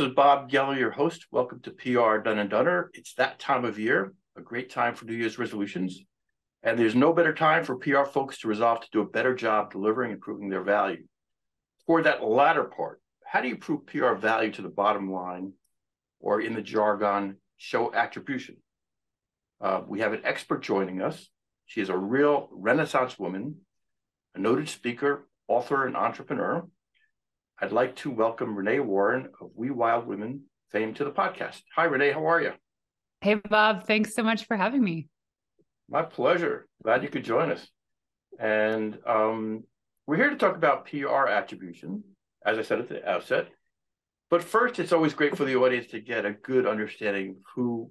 this is Bob Geller, your host. Welcome to PR Done and Dunner. It's that time of year, a great time for New Year's resolutions. And there's no better time for PR folks to resolve to do a better job delivering and proving their value. For that latter part, how do you prove PR value to the bottom line, or in the jargon, show attribution? Uh, we have an expert joining us. She is a real Renaissance woman, a noted speaker, author, and entrepreneur. I'd like to welcome Renee Warren of We Wild Women fame to the podcast. Hi, Renee. How are you? Hey, Bob. Thanks so much for having me. My pleasure. Glad you could join us. And um, we're here to talk about PR attribution, as I said at the outset. But first, it's always great for the audience to get a good understanding of who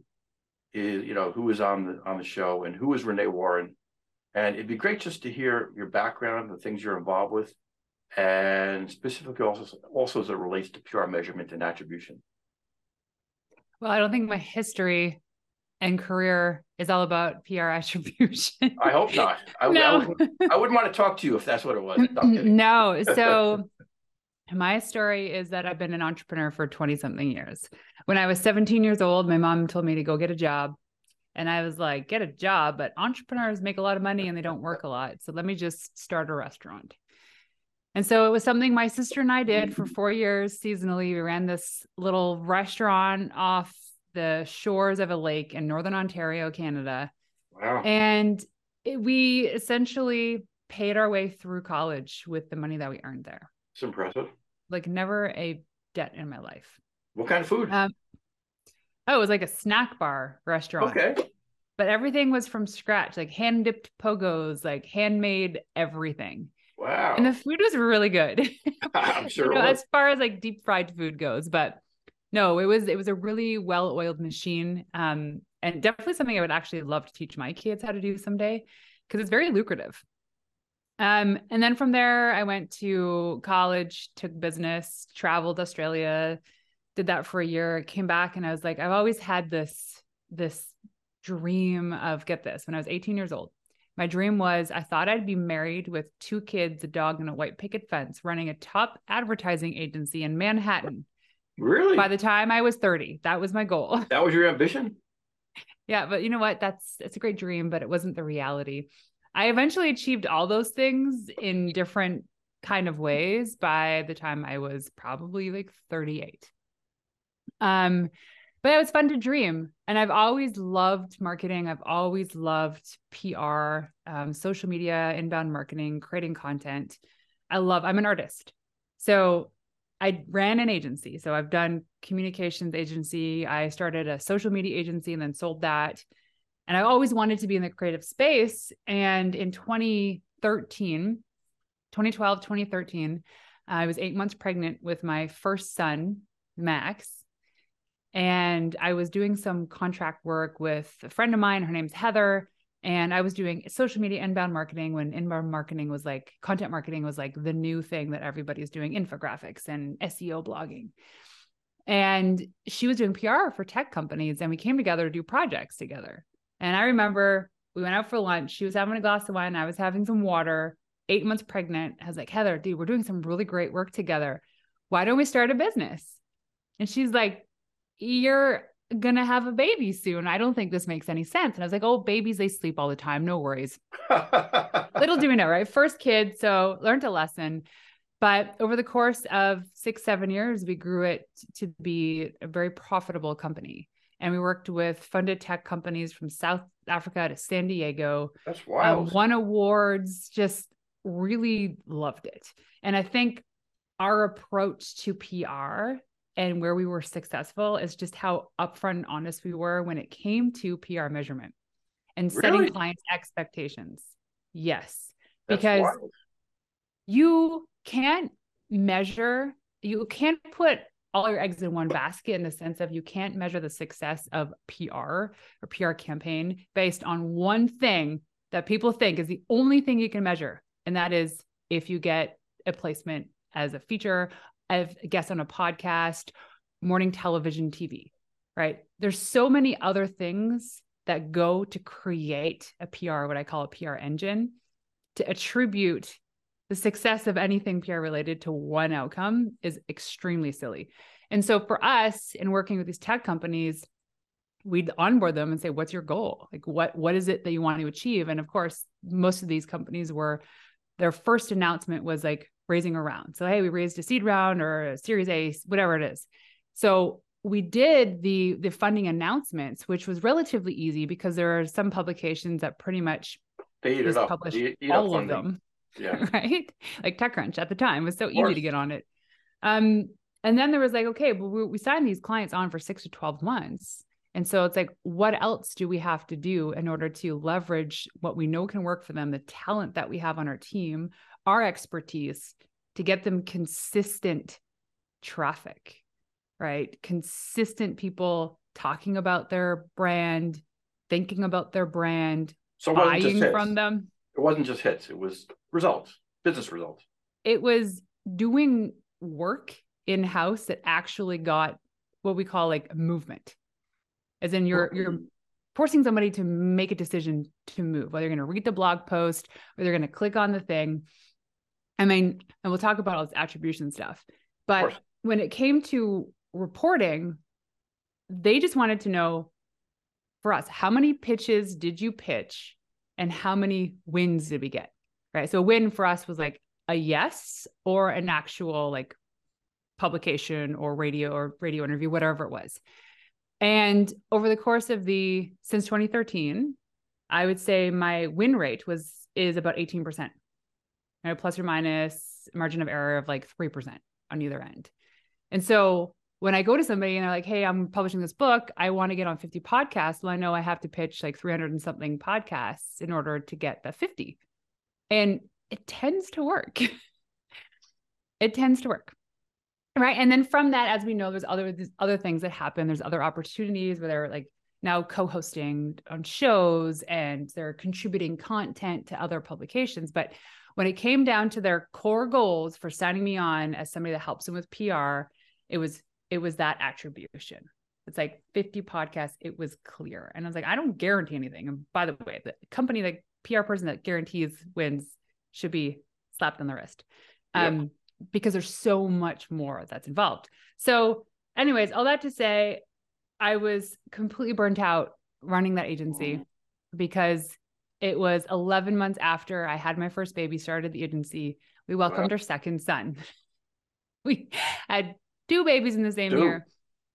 is, you know, who is on the on the show and who is Renee Warren. And it'd be great just to hear your background, the things you're involved with, and specifically also also as it relates to PR measurement and attribution. Well, I don't think my history and career is all about PR attribution. I hope not. I, no. I, wouldn't, I wouldn't want to talk to you if that's what it was. No. So my story is that I've been an entrepreneur for 20 something years. When I was 17 years old, my mom told me to go get a job. And I was like, get a job, but entrepreneurs make a lot of money and they don't work a lot. So let me just start a restaurant. And so it was something my sister and I did for four years seasonally. We ran this little restaurant off the shores of a lake in Northern Ontario, Canada. Wow. And it, we essentially paid our way through college with the money that we earned there. It's impressive. Like never a debt in my life. What kind of food? Um, oh, it was like a snack bar restaurant. Okay. But everything was from scratch, like hand dipped pogos, like handmade everything. Wow. And the food was really good. I'm sure. you know, as far as like deep fried food goes, but no, it was it was a really well oiled machine, um, and definitely something I would actually love to teach my kids how to do someday because it's very lucrative. Um, and then from there, I went to college, took business, traveled Australia, did that for a year, came back, and I was like, I've always had this this dream of get this when I was 18 years old. My dream was I thought I'd be married with two kids, a dog, and a white picket fence, running a top advertising agency in Manhattan Really? By the time I was 30, that was my goal. That was your ambition? yeah, but you know what? That's it's a great dream, but it wasn't the reality. I eventually achieved all those things in different kind of ways by the time I was probably like 38. Um but it was fun to dream and i've always loved marketing i've always loved pr um, social media inbound marketing creating content i love i'm an artist so I ran an agency. So I've done communications agency. I started a social media agency and then sold that. And I always wanted to be in the creative space. And in 2013, 2012, 2013, I was eight months pregnant with my first son, Max. And I was doing some contract work with a friend of mine. Her name's Heather and I was doing social media inbound marketing when inbound marketing was like content marketing was like the new thing that everybody's doing infographics and SEO blogging. And she was doing PR for tech companies and we came together to do projects together. And I remember we went out for lunch. She was having a glass of wine. I was having some water, eight months pregnant. I was like, Heather, dude, we're doing some really great work together. Why don't we start a business? And she's like, You're gonna have a baby soon. I don't think this makes any sense. And I was like, oh, babies, they sleep all the time. No worries. Little do we know, right? First kid. So learned a lesson. But over the course of six, seven years, we grew it to be a very profitable company. And we worked with funded tech companies from South Africa to San Diego. That's wild. Um, won awards, just really loved it. And I think our approach to PR and where we were successful is just how upfront and honest we were when it came to PR measurement and really? setting clients' expectations. Yes, That's because wild. you can't measure, you can't put all your eggs in one basket in the sense of you can't measure the success of PR or PR campaign based on one thing that people think is the only thing you can measure. And that is if you get a placement as a feature I've guests on a podcast, morning television, TV, right? There's so many other things that go to create a PR, what I call a PR engine, to attribute the success of anything PR related to one outcome is extremely silly. And so for us in working with these tech companies, we'd onboard them and say, what's your goal? Like what what is it that you want to achieve? And of course, most of these companies were their first announcement was like raising a round. So hey, we raised a seed round or a series A, whatever it is. So we did the the funding announcements, which was relatively easy because there are some publications that pretty much they eat just publish They eat all of them Yeah. right? Like TechCrunch at the time was so easy to get on it. Um, and then there was like, okay, but we, we signed these clients on for six to 12 months. And so it's like, what else do we have to do in order to leverage what we know can work for them, the talent that we have on our team, our expertise to get them consistent traffic, right? Consistent people talking about their brand, thinking about their brand, So it wasn't just buying from them. It wasn't just hits. It was results, business results. it was doing work in house that actually got what we call like movement as in you're you're forcing somebody to make a decision to move whether you're going to read the blog post or they're going to click on the thing i mean and we'll talk about all this attribution stuff but when it came to reporting they just wanted to know for us how many pitches did you pitch and how many wins did we get right? So a win for us was like a yes or an actual like publication or radio or radio interview whatever it was. And over the course of the since 2013 i would say my win rate was is about 18% right? plus or minus margin of error of like 3% on either end. And so when i go to somebody and they're like hey i'm publishing this book. I want to get on 50 podcasts. Well i know i have to pitch like 300 and something podcasts in order to get the 50 and it tends to work. It tends to work. Right? And then from that as we know there's other there's other things that happen. There's other opportunities where they're like now co-hosting on shows and they're contributing content to other publications. But when it came down to their core goals for signing me on as somebody that helps them with PR it was it was that attribution. It's like 50 podcasts it was clear. And i was like i don't guarantee anything. And by the way the company that pr person that guarantees wins should be slapped on the wrist um because there's so much more that's involved. So anyways all that to say i was completely burnt out running that agency because it was 11 months after i had my first baby started the agency we welcomed Wow. our second son we had two babies in the same Two. year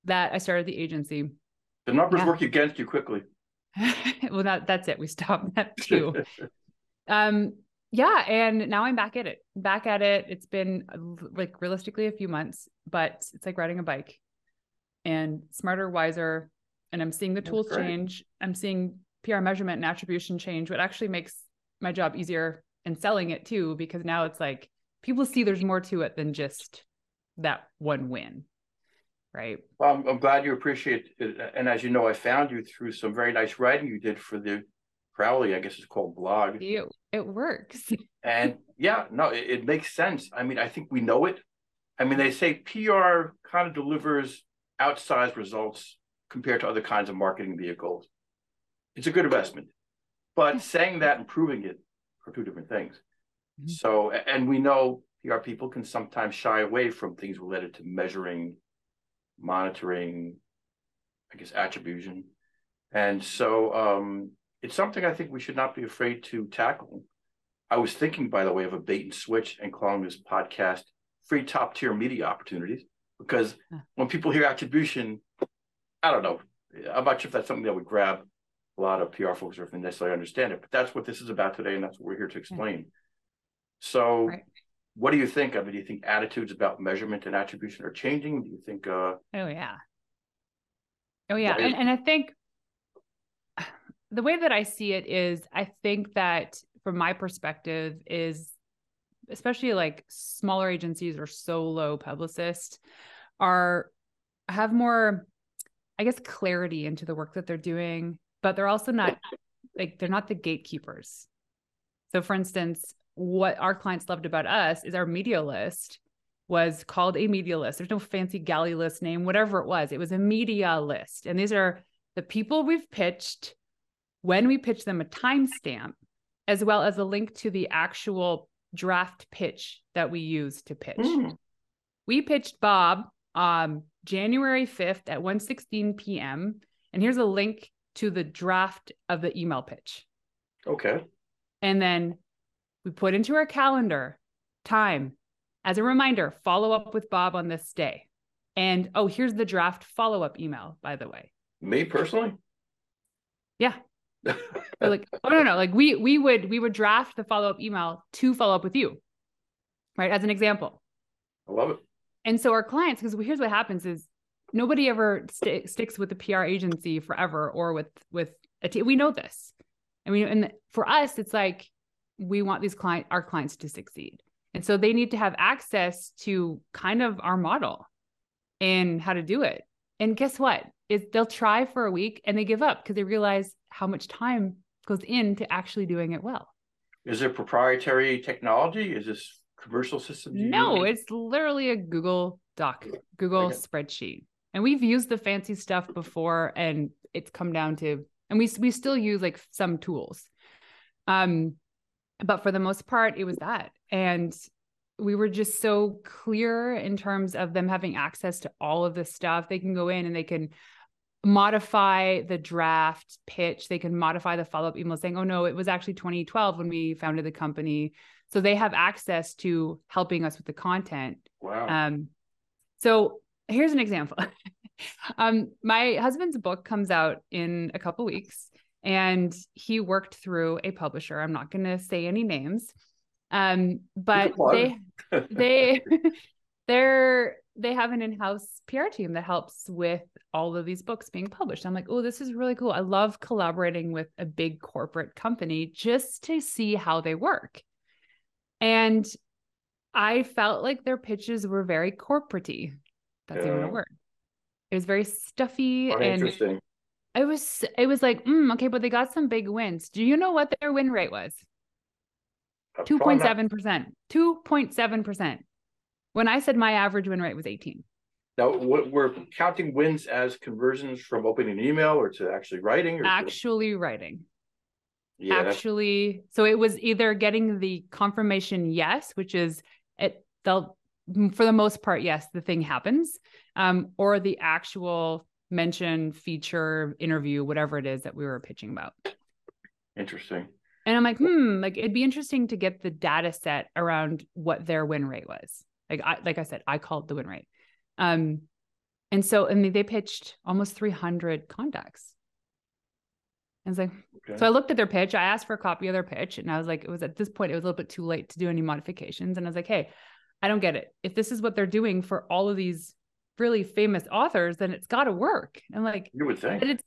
that i started the agency The numbers Yeah. work against you quickly. well that, that's it we stopped at two um yeah and now i'm back at it back at it it's been like realistically a few months but it's like riding a bike and smarter wiser and i'm seeing the tools change i'm seeing pr measurement and attribution change what actually makes my job easier and selling it too because now it's like people see there's more to it than just that one win right Well, I'm, I'm glad you appreciate it. And as you know, I found you through some very nice writing you did for the Prowly, I guess it's called blog. it, it works And yeah, no, it, it makes sense. I mean, I think we know it. I mean, they say PR kind of delivers outsized results compared to other kinds of marketing vehicles. It's a good investment. But saying that and proving it are two different things. Mhm. So, and we know PR people can sometimes shy away from things related to measuring, monitoring, I guess, attribution. And so um, it's something I think we should not be afraid to tackle. I was thinking, by the way, of a bait and switch and calling this podcast free top tier media opportunities because when people hear attribution, I don't know. I'm not sure if that's something that would grab a lot of PR folks don't necessarily understand it, but that's what this is about today, and that's what we're here to explain. So, Right. what do you think? I mean, do you think attitudes about measurement and attribution are changing? Do you think uh Oh yeah. Oh yeah. And and I think the way that I see it is I think that from my perspective is especially like smaller agencies or solo publicists are have more I guess clarity into the work that they're doing, but they're also not like they're not the gatekeepers. So for instance, what our clients loved about us is our media list was called a media list. There's no fancy galley list name, whatever it was. It was a media list. And these are the people we've pitched when we pitch them a timestamp, as well as a link to the actual draft pitch that we use to pitch. hmm, We pitched Bob um, January 5th at 1:16 p.m. And here's a link to the draft of the email pitch. Okay. And then we put into our calendar time as a reminder, follow up with Bob on this day. And oh, here's the draft follow-up email, by the way. Me personally? Yeah. like, oh no, no. Like we we would we would draft the follow-up email to follow up with you. Right. As an example. I love it. And so our clients, because here's what happens is nobody ever st- sticks with a PR agency forever or with with a t- we know this. I mean, and for us, it's like we want these client our clients to succeed. And so they need to have access to kind of our model and how to do it. And guess what? Is they'll try for a week and they give up because they realize how much time goes into actually doing it well. Is it proprietary technology? Is this commercial system? No, use? it's literally a Google Doc, Google okay. spreadsheet. And we've used the fancy stuff before and it's come down to and we we still use like some tools. Um but for the most part it was that. And we were just so clear in terms of them having access to all of this stuff. They can go in and they can modify the draft pitch. They can modify the follow up email saying, oh, no, it was actually 2012 when we founded the company. So they have access to helping us with the content. Wow. Um, so here's an example. um, my husband's book comes out in a couple weeks, and he worked through a publisher. I'm not going to say any names. Um, but they they they're they have an in-house PR team that helps with all of these books being published. I'm like, oh, this is really cool. I love collaborating with a big corporate company just to see how they work. And I felt like their pitches were very corporatey. That's yeah. even a word. It was very stuffy and interesting. It was it was like, mm, okay, but they got some big wins. Do you know what their win rate was? 2.7%. 2.7%. When I said my average win rate was 18. Now, what we're counting wins as conversions from opening an email or to actually writing or actually to... writing. Yeah, actually, so it was either getting the confirmation yes, which is it they'll for the most part, yes, the thing happens. Um, or the actual mention, feature, interview, whatever it is that we were pitching about. Interesting. And I'm like, hmm, like it'd be interesting to get the data set around what their win rate was. Like I like I said, I called the win rate. Um, and so and they pitched almost 300 contacts. I was like, okay. so I looked at their pitch. I asked for a copy of their pitch, and I was like, it was at this point, it was a little bit too late to do any modifications. And I was like, hey, I don't get it. If this is what they're doing for all of these really famous authors, then it's got to work. And like, you would think it's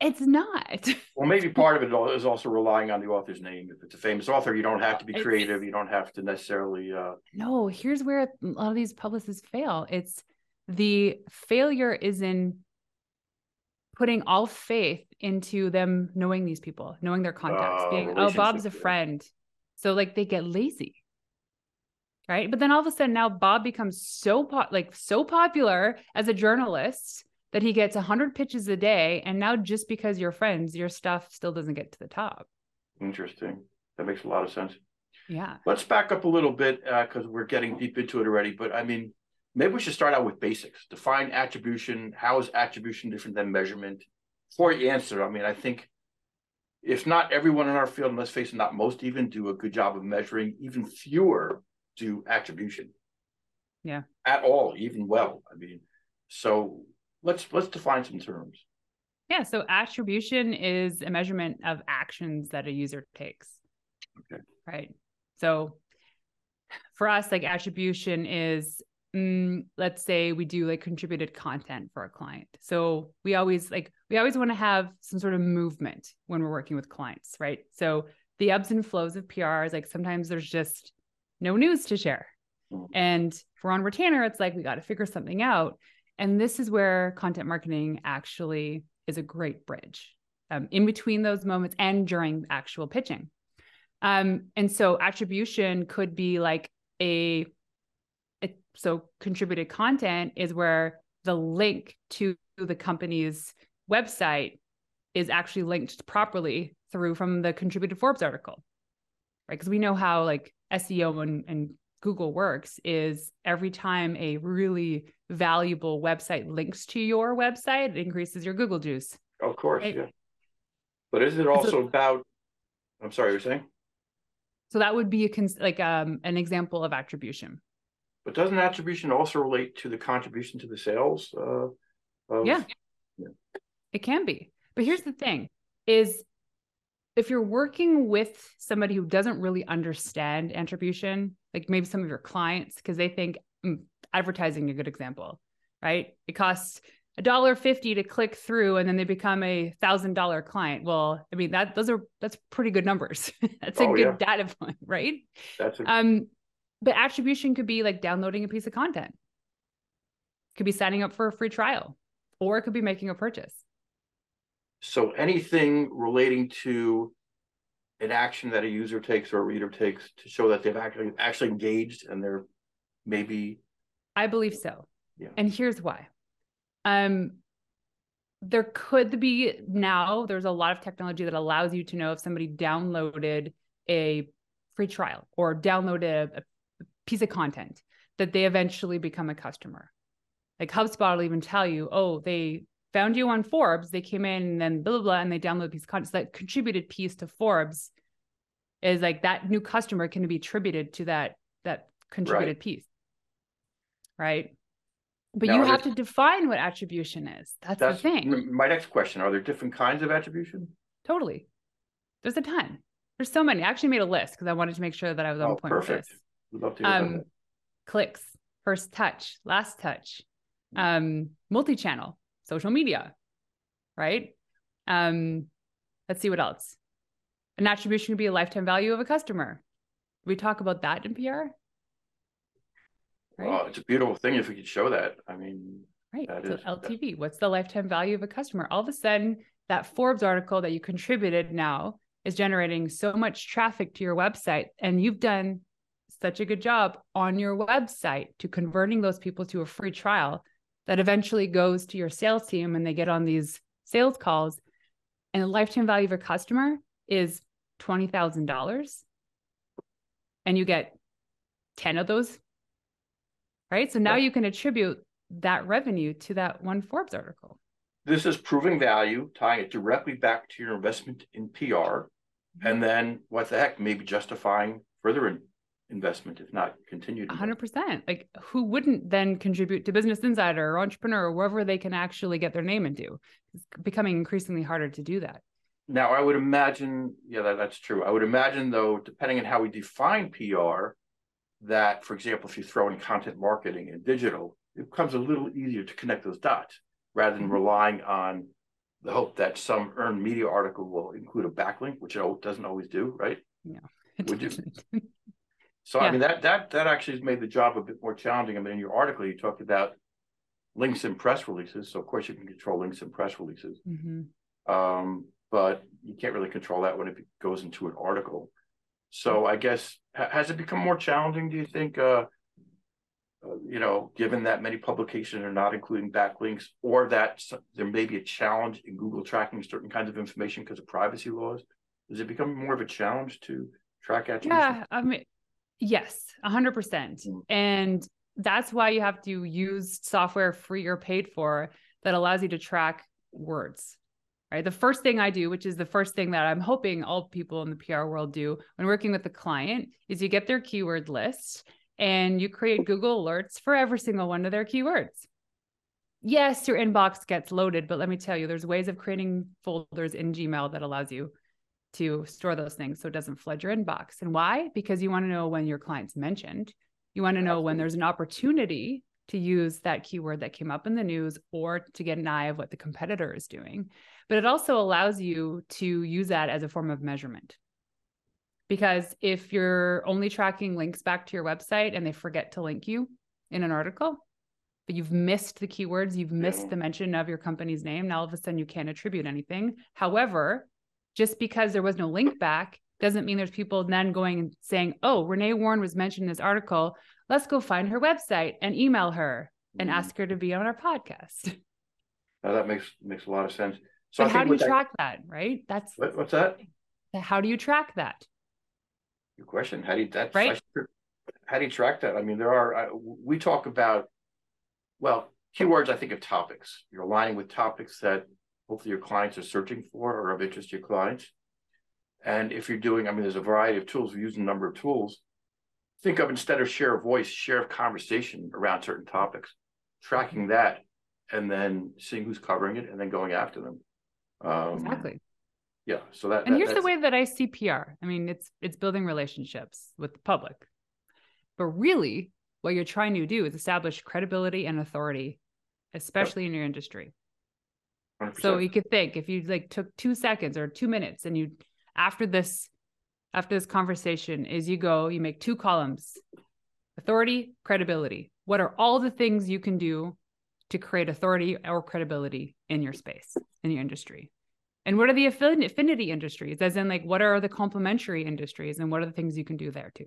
it's not. well, maybe part of it is also relying on the author's name. If it's a famous author, you don't have to be creative. It's, you don't have to necessarily. Uh... No, here's where a lot of these publicists fail. It's the failure is in putting all faith into them knowing these people, knowing their contacts, uh, being, oh, Bob's a friend. So like they get lazy. Right. But then all of a sudden now Bob becomes so po- like so popular as a journalist that he gets 100 pitches a day and now just because you're friends your stuff still doesn't get to the top. Interesting. That makes a lot of sense. Yeah. Let's back up a little bit because uh, we're getting deep into it already but i mean maybe we should start out with basics. Define attribution. How is attribution different than measurement? Before you answer i mean i think if not everyone in our field and let's face it not most even do a good job of measuring even fewer do attribution yeah at all even well i mean so let's let's define some terms. Yeah, so attribution is a measurement of actions that a user takes. Okay. Right. So for us, like attribution is mm, let's say we do like contributed content for a client. So we always like we always want to have some sort of movement when we're working with clients, right? So the ebbs and flows of PR is like sometimes there's just no news to share. Mm-hmm. And we're on retainer, it's like we got to figure something out. And this is where content marketing actually is a great bridge um, in between those moments and during actual pitching. Um, and so attribution could be like a, a, so contributed content is where the link to the company's website is actually linked properly through from the contributed Forbes article, right? Because we know how like SEO and, and Google works is every time a really valuable website links to your website, it increases your Google juice. Of course, right? yeah. But is it also so, about? I'm sorry, you're saying. So that would be a cons- like um, an example of attribution. But doesn't attribution also relate to the contribution to the sales? Uh, of, yeah. yeah, it can be. But here's the thing: is if you're working with somebody who doesn't really understand attribution, like maybe some of your clients, because they think mm, advertising a good example, right? It costs a dollar fifty to click through, and then they become a thousand dollar client. Well, I mean that those are that's pretty good numbers. that's oh, a good yeah. data point, right? That's a- um, but attribution could be like downloading a piece of content. Could be signing up for a free trial, or it could be making a purchase. So anything relating to an action that a user takes or a reader takes to show that they've actually actually engaged and they're maybe I believe so. Yeah. And here's why. Um there could be now there's a lot of technology that allows you to know if somebody downloaded a free trial or downloaded a, a piece of content that they eventually become a customer. Like HubSpot will even tell you, oh, they found you on Forbes. They came in and then blah, blah, blah, and they download these content. So that contributed piece to Forbes is like that new customer can be attributed to that, that contributed right. piece. Right. But now, you have to define what attribution is. That's, that's, the thing. My next question Are there different kinds of attribution? Totally. There's a ton. There's so many. I actually made a list because I wanted to make sure that I was on oh, point perfect. with this. Love to um, clicks, first touch, last touch, mm. um, multi-channel social media, right? Um, let's see what else. An attribution could be a lifetime value of a customer. We talk about that in PR. Right? Well, it's a beautiful thing if we could show that. I mean, right. So is, LTV, that... what's the lifetime value of a customer? All of a sudden, that Forbes article that you contributed now is generating so much traffic to your website, and you've done such a good job on your website to converting those people to a free trial that eventually goes to your sales team and they get on these sales calls. And the lifetime value of a customer is $20,000 and you get 10 of those right? So now you can attribute that revenue to that one Forbes article. This is proving value tying it directly back to your investment in PR mm-hmm. and then what the heck maybe justifying further in, investment, if not continued. hundred percent. Like who wouldn't then contribute to Business Insider or Entrepreneur or wherever they can actually get their name into? It's becoming increasingly harder to do that. Now, I would imagine, yeah, that, that's true. I would imagine, though, depending on how we define PR, that, for example, if you throw in content marketing and digital, it becomes a little easier to connect those dots rather than mm-hmm. relying on the hope that some earned media article will include a backlink, which it doesn't always do, right? Yeah. Would you? So yeah. I mean that that that actually has made the job a bit more challenging. I mean, in your article, you talked about links and press releases. So of course you can control links and press releases, mm-hmm. um, but you can't really control that when it goes into an article. So I guess has it become more challenging? Do you think? Uh, uh, you know, given that many publications are not including backlinks, or that there may be a challenge in Google tracking certain kinds of information because of privacy laws, does it become more of a challenge to track attribution? Yeah, I mean, Yes, 100%. Mm. And that's why you have to use software free or paid for that allows you to track words. Right? The first thing I do, which is the first thing that I'm hoping all people in the PR world do when working with a client, is you get their keyword list and you create Google alerts for every single one of their keywords. Yes, your inbox gets loaded, but let me tell you, there's ways of creating folders in Gmail that allows you to store those things so it doesn't flood your inbox. And why? Because you want to know when your client's mentioned. You want to know when there's an opportunity to use that keyword that came up in the news or to get an eye of what the competitor is doing. But it also allows you to use that as a form of measurement. Because if you're only tracking links back to your website and they forget to link you in an article, but you've missed the keywords, you've missed the mention of your company's name, now all of a sudden you can't attribute anything. However, just because there was no link back doesn't mean there's people then going and saying, oh, Renee Warren was mentioned in this article. Let's go find her website and email her and mm-hmm. ask her to be on our podcast. Now that makes makes a lot of sense. So how do you track that, right? That's what, what's that? How do you track that? Good question. How do you that right? how do you track that? I mean, there are uh, we talk about well keywords. I think of topics. You're aligning with topics that hopefully your clients are searching for or of interest to your clients. And if you're doing, I mean, there's a variety of tools. We use a number of tools. Think of instead of share of voice, share of conversation around certain topics, tracking that, and then seeing who's covering it, and then going after them. Um, exactly. Yeah. So that. And that, here's the way that I see PR. I mean, it's it's building relationships with the public, but really, what you're trying to do is establish credibility and authority, especially yep. in your industry. 100%. So you could think if you like took two seconds or two minutes and you after this after this conversation is you go you make two columns. Authority credibility. What are all the things you can do to create authority or credibility in your space in your industry? And what are the affinity industries? As in like what are the complementary industries and what are the things you can do there too?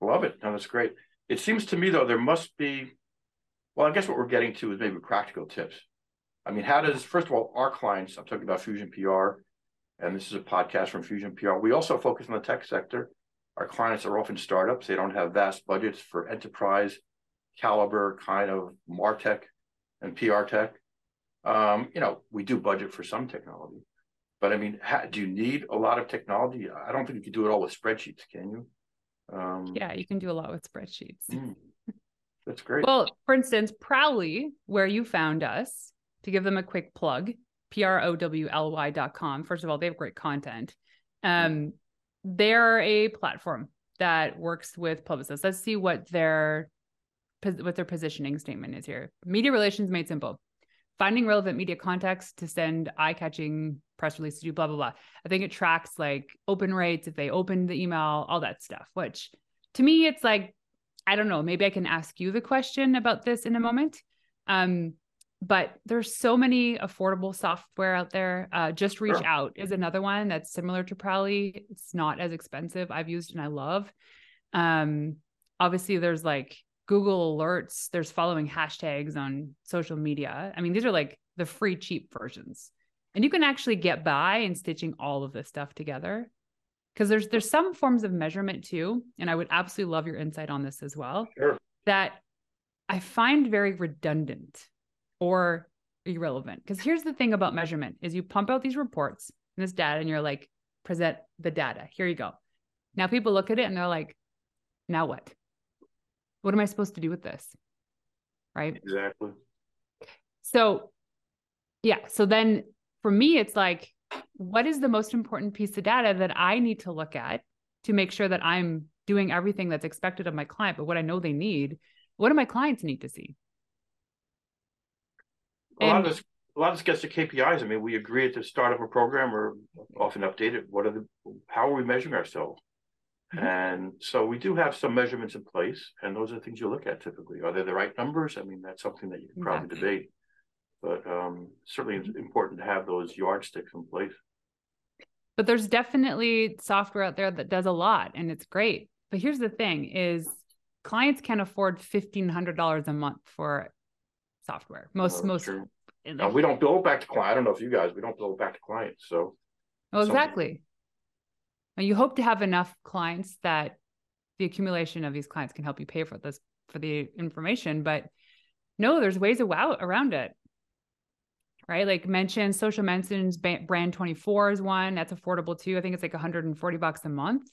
Love it. No that's great. It seems to me though there must be well i guess what we're getting to is maybe practical tips I mean, how does, first of all, our clients, I'm talking about Fusion PR, and this is a podcast from Fusion PR. We also focus on the tech sector. Our clients are often startups. They don't have vast budgets for enterprise caliber kind of MarTech and PR tech. Um, you know, we do budget for some technology, but I mean, how, do you need a lot of technology? I don't think you can do it all with spreadsheets, can you? Um, yeah, you can do a lot with spreadsheets. Mm, that's great. Well, for instance, Prowly, where you found us, to give them a quick plug, P R O W L Y dot com. First of all, they have great content. Um, they're a platform that works with publicists. Let's see what their what their positioning statement is here. Media relations made simple. Finding relevant media context to send eye-catching press releases to blah blah blah. I think it tracks like open rates if they opened the email, all that stuff. Which to me, it's like I don't know. Maybe I can ask you the question about this in a moment. Um, but there's so many affordable software out there. Uh, Just Reach sure. Out is another one that's similar to Prowly. It's not as expensive. I've used and I love. Um, obviously, there's like Google Alerts. There's following hashtags on social media. I mean, these are like the free cheap versions, and you can actually get by in stitching all of this stuff together. Because there's there's some forms of measurement too, and I would absolutely love your insight on this as well. Sure. That I find very redundant or irrelevant. Because here's the thing about measurement is you pump out these reports and this data and you're like, present the data. Here you go. Now people look at it and they're like, now what? What am I supposed to do with this? Right. Exactly. So yeah. So then for me, it's like, what is the most important piece of data that I need to look at to make sure that I'm doing everything that's expected of my client, but what I know they need, what do my clients need to see? A lot of this a lot of this gets to KPIs. I mean, we agree at the start of a program or often updated. What are the how are we measuring ourselves? Mm-hmm. And so we do have some measurements in place, and those are things you look at typically. Are they the right numbers? I mean, that's something that you can probably exactly. debate, but um, certainly it's important to have those yardsticks in place. But there's definitely software out there that does a lot, and it's great. But here's the thing: is clients can afford fifteen hundred dollars a month for software. Most oh, most no, we don't bill back to client. I don't know if you guys, we don't bill back to clients. So oh, exactly. And you hope to have enough clients that the accumulation of these clients can help you pay for this for the information. But no, there's ways around it. Right. Like mentioned social mentions brand 24 is one that's affordable too. I think it's like 140 bucks a month,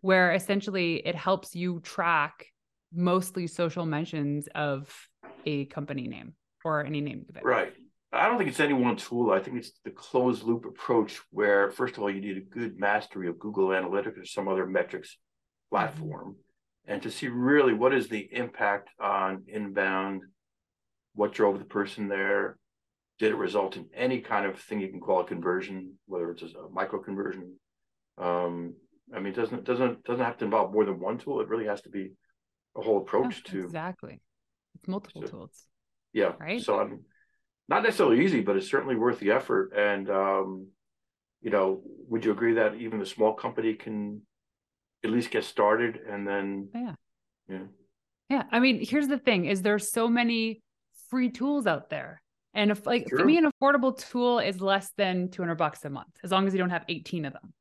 where essentially it helps you track mostly social mentions of a company name or any name of it. Right. I don't think it's any one tool. I think it's the closed loop approach where, first of all, you need a good mastery of Google Analytics or some other metrics platform mm-hmm. and to see really what is the impact on inbound, what drove the person there, did it result in any kind of thing you can call a conversion, whether it's a micro conversion. Um, I mean, it doesn't doesn't doesn't have to involve more than one tool. It really has to be a whole approach yeah, to exactly it's multiple so, tools. Yeah. Right. So I'm not necessarily easy, but it's certainly worth the effort. And um, you know, would you agree that even the small company can at least get started and then yeah. Yeah. Yeah. I mean, here's the thing is there's so many free tools out there. And if like for me, an affordable tool is less than 200 bucks a month, as long as you don't have 18 of them.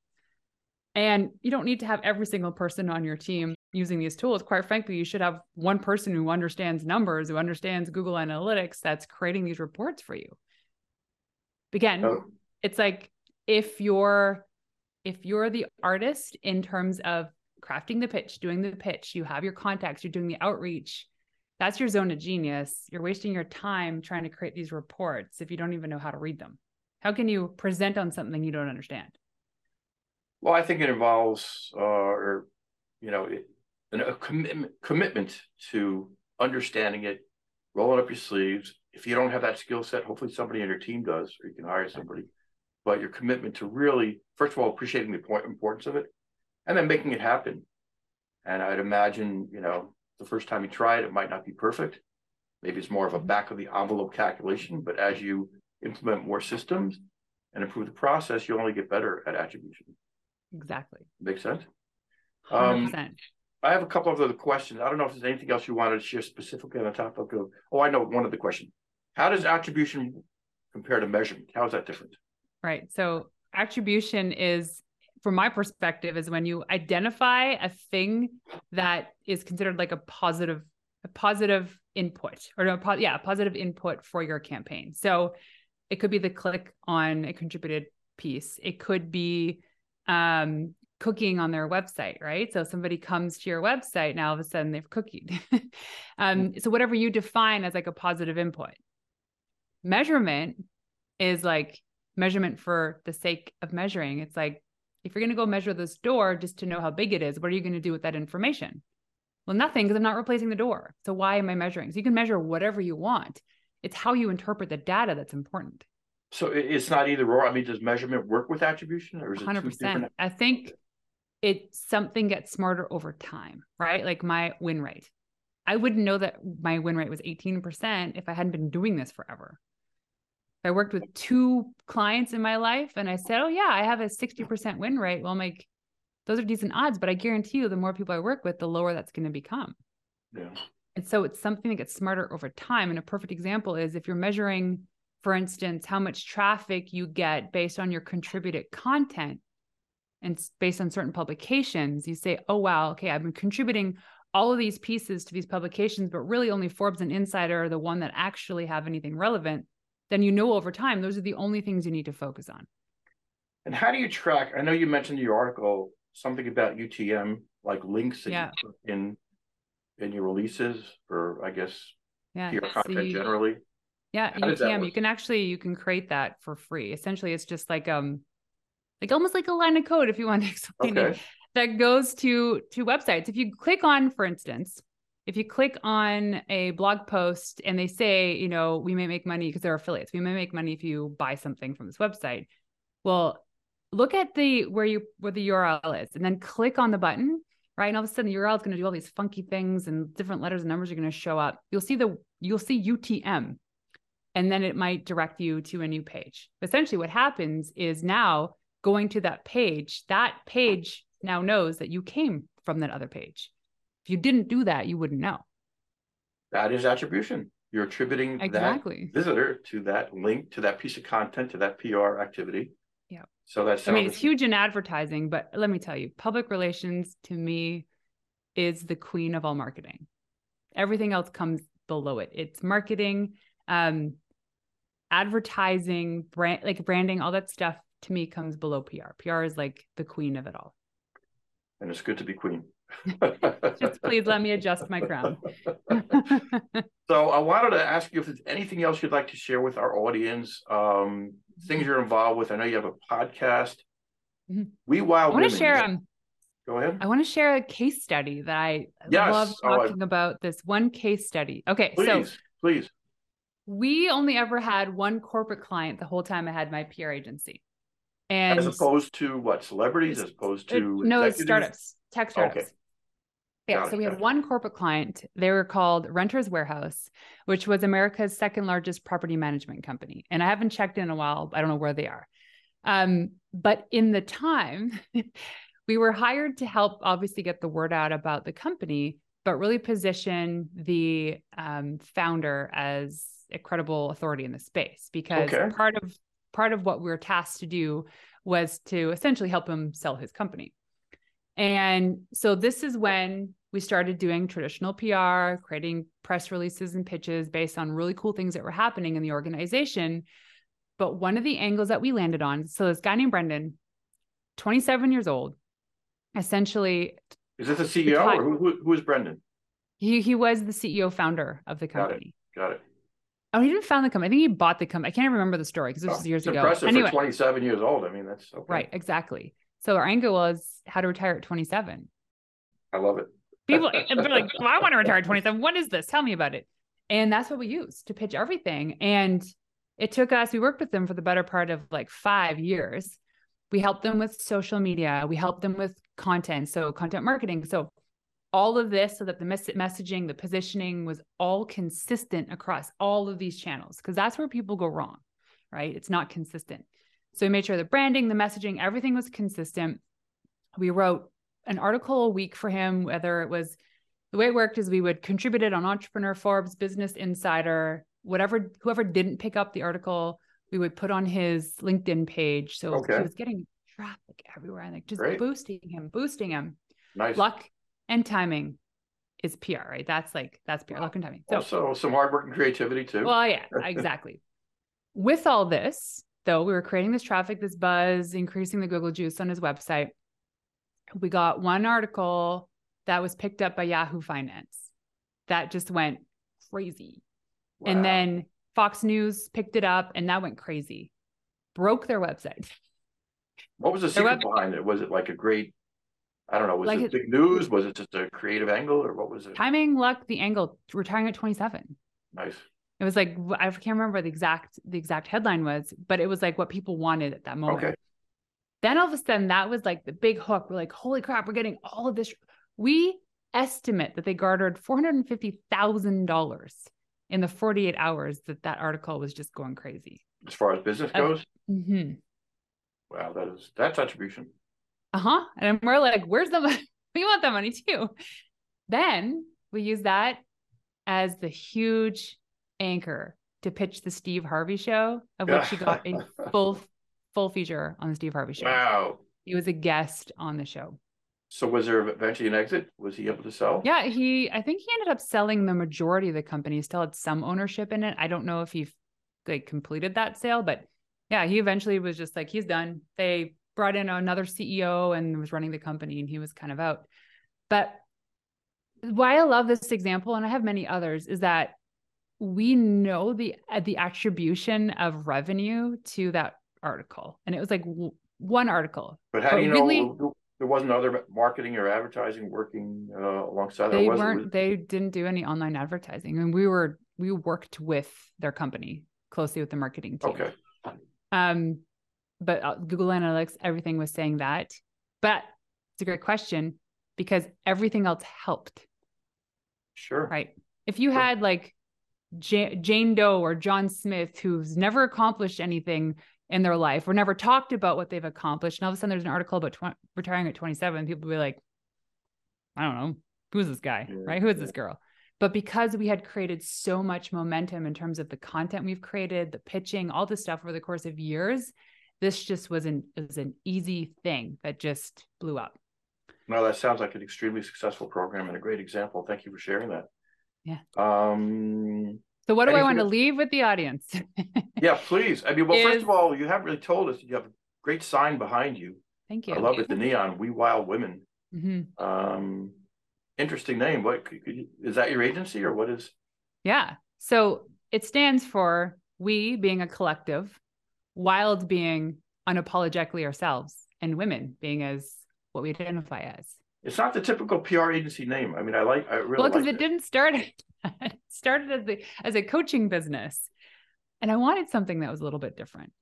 And you don't need to have every single person on your team using these tools. Quite frankly, you should have one person who understands numbers, who understands Google Analytics that's creating these reports for you. Again, oh. it's like if you're if you're the artist in terms of crafting the pitch, doing the pitch, you have your contacts, you're doing the outreach, that's your zone of genius. You're wasting your time trying to create these reports if you don't even know how to read them. How can you present on something you don't understand? Well, I think it involves, uh, or you know, it, a commitment commitment to understanding it, rolling up your sleeves. If you don't have that skill set, hopefully somebody in your team does, or you can hire somebody. But your commitment to really, first of all, appreciating the point, importance of it, and then making it happen. And I'd imagine, you know, the first time you try it, it might not be perfect. Maybe it's more of a back of the envelope calculation, but as you implement more systems and improve the process, you'll only get better at attribution. Exactly. Makes sense. 100%. Um, I have a couple of other questions. I don't know if there's anything else you wanted to share specifically on the topic of. Oh, I know one of the questions. How does attribution compare to measurement? How is that different? Right. So attribution is, from my perspective, is when you identify a thing that is considered like a positive, a positive input, or no, yeah, a positive input for your campaign. So it could be the click on a contributed piece. It could be um, cooking on their website, right? So somebody comes to your website, now all of a sudden they've cookied. um, so whatever you define as like a positive input. Measurement is like measurement for the sake of measuring. It's like if you're going to go measure this door just to know how big it is, what are you going to do with that information? Well, nothing because I'm not replacing the door. So why am I measuring? So you can measure whatever you want. It's how you interpret the data that's important. So it's not either or. I mean, does measurement work with attribution, or is it 100%? Different? I think it something gets smarter over time, right? Like my win rate. I wouldn't know that my win rate was 18% if I hadn't been doing this forever. I worked with two clients in my life and I said, Oh, yeah, I have a 60% win rate. Well, I'm like, those are decent odds, but I guarantee you the more people I work with, the lower that's going to become. Yeah. And so it's something that gets smarter over time. And a perfect example is if you're measuring, for instance, how much traffic you get based on your contributed content and based on certain publications, you say, oh, wow, okay, I've been contributing all of these pieces to these publications, but really only Forbes and Insider are the one that actually have anything relevant. Then you know over time, those are the only things you need to focus on. And how do you track? I know you mentioned in your article something about UTM, like links yeah. in in your releases or I guess yeah, your content generally? Yeah, How UTM, you can actually you can create that for free. Essentially, it's just like um like almost like a line of code if you want to explain okay. it that goes to to websites. If you click on, for instance, if you click on a blog post and they say, you know, we may make money because they're affiliates. We may make money if you buy something from this website. Well, look at the where you where the URL is and then click on the button right? And all of a sudden the URL is going to do all these funky things and different letters and numbers are going to show up. You'll see the you'll see UTM and then it might direct you to a new page. Essentially what happens is now going to that page, that page now knows that you came from that other page. If you didn't do that, you wouldn't know. That is attribution. You're attributing exactly. that visitor to that link, to that piece of content, to that PR activity. Yeah. So that's I mean, it's huge in advertising, but let me tell you, public relations to me is the queen of all marketing. Everything else comes below it. It's marketing, um, advertising, brand like branding, all that stuff to me comes below PR. PR is like the queen of it all. And it's good to be queen. Just please let me adjust my crown. so I wanted to ask you if there's anything else you'd like to share with our audience, um, things you're involved with. I know you have a podcast. Mm-hmm. We Wild I want to share um, Go ahead. I want to share a case study that I yes. love talking oh, I... about this one case study. Okay, please, so please. We only ever had one corporate client the whole time I had my PR agency. And as opposed to what celebrities, as opposed to no, it's startups, tech startups. Okay. Yeah, so we had one corporate client. They were called Renters Warehouse, which was America's second largest property management company. And I haven't checked in a while. I don't know where they are. Um, but in the time, we were hired to help obviously get the word out about the company, but really position the um, founder as a credible authority in the space because okay. part of part of what we were tasked to do was to essentially help him sell his company. And so this is when we started doing traditional PR, creating press releases and pitches based on really cool things that were happening in the organization. But one of the angles that we landed on, so this guy named Brendan, 27 years old, essentially. Is this the CEO the or who, who, who is Brendan? He he was the CEO founder of the company. Got it. Got it. Oh, he didn't found the company. I think he bought the company. I can't remember the story because this oh, was years ago. Impressive anyway, for 27 years old. I mean, that's okay. right. Exactly. So our angle was how to retire at 27. I love it. People they're like, well, I want to retire at 27. What is this? Tell me about it. And that's what we used to pitch everything. And it took us, we worked with them for the better part of like five years. We helped them with social media. We helped them with content. So content marketing. So all of this so that the mes- messaging, the positioning was all consistent across all of these channels because that's where people go wrong, right? It's not consistent. So we made sure the branding, the messaging, everything was consistent. We wrote an article a week for him, whether it was the way it worked is we would contribute it on Entrepreneur, Forbes, Business Insider, whatever, whoever didn't pick up the article, we would put on his LinkedIn page. So okay. he was getting traffic everywhere and like just Great. boosting him, boosting him. Nice. Luck and timing is PR, right? That's like that's PR, luck and timing. So also some hard work and creativity too. Well, yeah, exactly. With all this, though, we were creating this traffic, this buzz, increasing the Google juice on his website. We got one article that was picked up by Yahoo Finance that just went crazy. Wow. And then Fox News picked it up and that went crazy. Broke their website. What was the secret web- behind it? Was it like a great I don't know. Was like it big news? Was it just a creative angle, or what was it? Timing, luck, the angle. Retiring at 27. Nice. It was like I can't remember the exact the exact headline was, but it was like what people wanted at that moment. Okay. Then all of a sudden, that was like the big hook. We're like, holy crap, we're getting all of this. We estimate that they garnered four hundred and fifty thousand dollars in the forty eight hours that that article was just going crazy. As far as business goes. Uh, mm-hmm. Wow, that is that's attribution uh-huh. And we're like where's the money? We want that money too. Then we use that as the huge anchor to pitch the steve harvey show of which he got a full full feature on the steve harvey show. Wow. He was a guest on the show. So was there eventually an exit? Was he able to sell? Yeah he i think he ended up selling the majority of the company he still had some ownership in it. I don't know if he like completed that sale but yeah he eventually was just like he's done. They brought in another CEO and was running the company and he was kind of out. But why I love this example, and I have many others, is that we know the uh, the attribution of revenue to that article, and it was like w- one article. But how but do you really, know there wasn't other marketing or advertising working uh, alongside? They weren't. They didn't do any online advertising, and we were we worked with their company closely with the marketing team. Okay. Um, but uh, Google Analytics, everything was saying that. But it's a great question because everything else helped. Sure. Right. If you sure. had like J- Jane Doe or John Smith, who's never accomplished anything in their life or never talked about what they've accomplished, and all of a sudden there's an article about tw- retiring at 27, people be like, I don't know, who's this guy? Yeah, right? Who is yeah. this girl? But because we had created so much momentum in terms of the content we've created, the pitching, all this stuff over the course of years, this just was an was an easy thing that just blew up. No, that sounds like an extremely successful program and a great example. Thank you for sharing that. Yeah. Um, so what do I want to leave with the audience? yeah, please. I mean, well, is... first of all, you haven't really told us you have a great sign behind you. Thank you. I love it. The neon, We Wild Women. Mm-hmm. Um, interesting name. What you, is that your agency or what is? Yeah. So it stands for we being a collective wild being unapologetically ourselves and women being as what we identify as. It's not the typical PR agency name. I mean, I like, I really well because it, it didn't start. it started as a as a coaching business, and I wanted something that was a little bit different.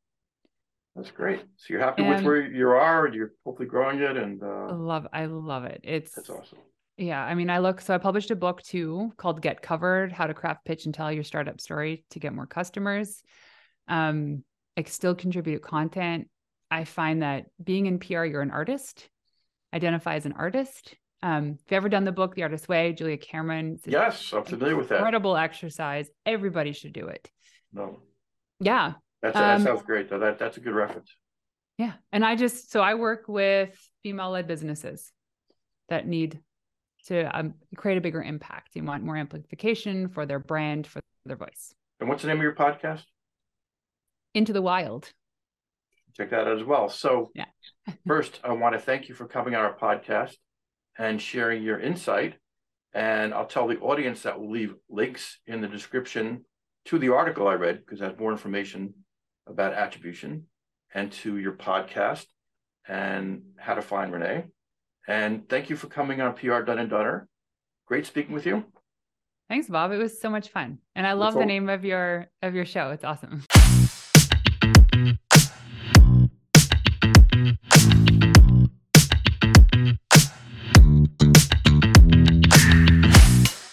That's great. So you're happy and with where you are, and you're hopefully growing it, and uh, I love, I love it. It's that's awesome. Yeah, I mean, I look. So I published a book too called "Get Covered: How to Craft, Pitch, and Tell Your Startup Story to Get More Customers." Um, I still contribute content. I find that being in PR, you're an artist, identify as an artist. Um, if you ever done the book, The Artist Way, Julia Cameron. Yes, I'm familiar with that. Incredible exercise. Everybody should do it. No. Yeah. That's, that um, sounds great. Though. That, that's a good reference. Yeah. And I just, so I work with female led businesses. that need to um, create a bigger impact. You want more amplification for their brand, for their voice. And what's the name of your podcast? Into the Wild. Check that out as well. So, yeah. first, I want to thank you for coming on our podcast and sharing your insight. And I'll tell the audience that we'll leave links in the description to the article I read because it has more information about attribution and to your podcast and how to find Renee. And thank you for coming on PR Done and Dunner. Great speaking with you. Thanks, Bob. It was so much fun. And I love the name of your of your show. It's awesome.